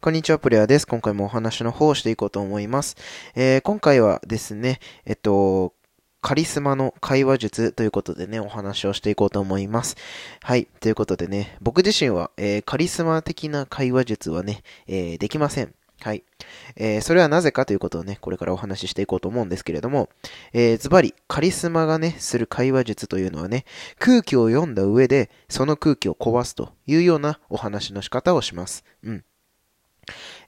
こんにちは、プレアです。今回もお話の方をしていこうと思います。えー、今回はですね、えっと、カリスマの会話術ということでね、お話をしていこうと思います。はい。ということでね、僕自身は、えー、カリスマ的な会話術はね、えー、できません。はい。えー、それはなぜかということをね、これからお話ししていこうと思うんですけれども、えー、ズバリ、カリスマがね、する会話術というのはね、空気を読んだ上で、その空気を壊すというようなお話の仕方をします。うん。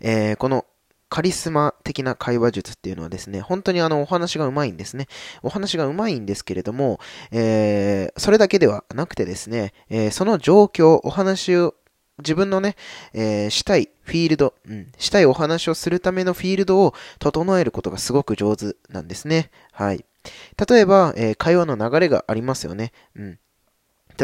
えー、このカリスマ的な会話術っていうのはですね、本当にあのお話がうまいんですね。お話がうまいんですけれども、えー、それだけではなくてですね、えー、その状況、お話を自分のね、えー、したいフィールド、うん、したいお話をするためのフィールドを整えることがすごく上手なんですね。はい。例えば、えー、会話の流れがありますよね。うん。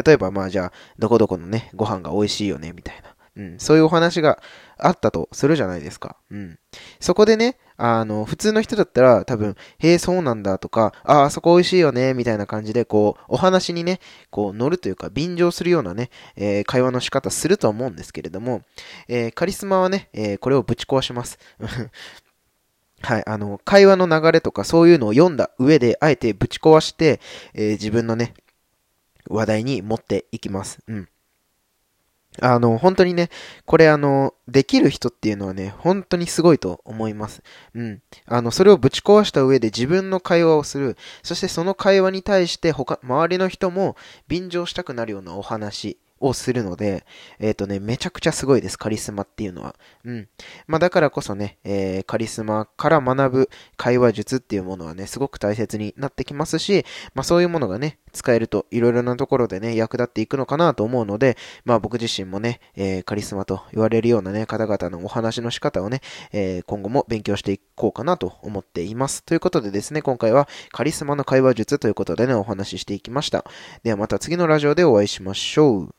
例えば、まあじゃあ、どこどこのね、ご飯が美味しいよね、みたいな。うん、そういうお話があったとするじゃないですか。うん。そこでね、あの、普通の人だったら多分、へえ、そうなんだとか、ああ、そこ美味しいよね、みたいな感じで、こう、お話にね、こう、乗るというか、便乗するようなね、えー、会話の仕方すると思うんですけれども、えー、カリスマはね、えー、これをぶち壊します。はい、あの、会話の流れとかそういうのを読んだ上で、あえてぶち壊して、え自分のね、話題に持っていきます。うん。あの、本当にね、これあの、できる人っていうのはね、本当にすごいと思います。うん。あの、それをぶち壊した上で自分の会話をする。そしてその会話に対して他、周りの人も便乗したくなるようなお話。をするので、えっ、ー、とね、めちゃくちゃすごいです、カリスマっていうのは。うん。まあだからこそね、えー、カリスマから学ぶ会話術っていうものはね、すごく大切になってきますし、まあそういうものがね、使えるといろいろなところでね、役立っていくのかなと思うので、まあ僕自身もね、えー、カリスマと言われるようなね、方々のお話の仕方をね、えー、今後も勉強していこうかなと思っています。ということでですね、今回はカリスマの会話術ということでね、お話ししていきました。ではまた次のラジオでお会いしましょう。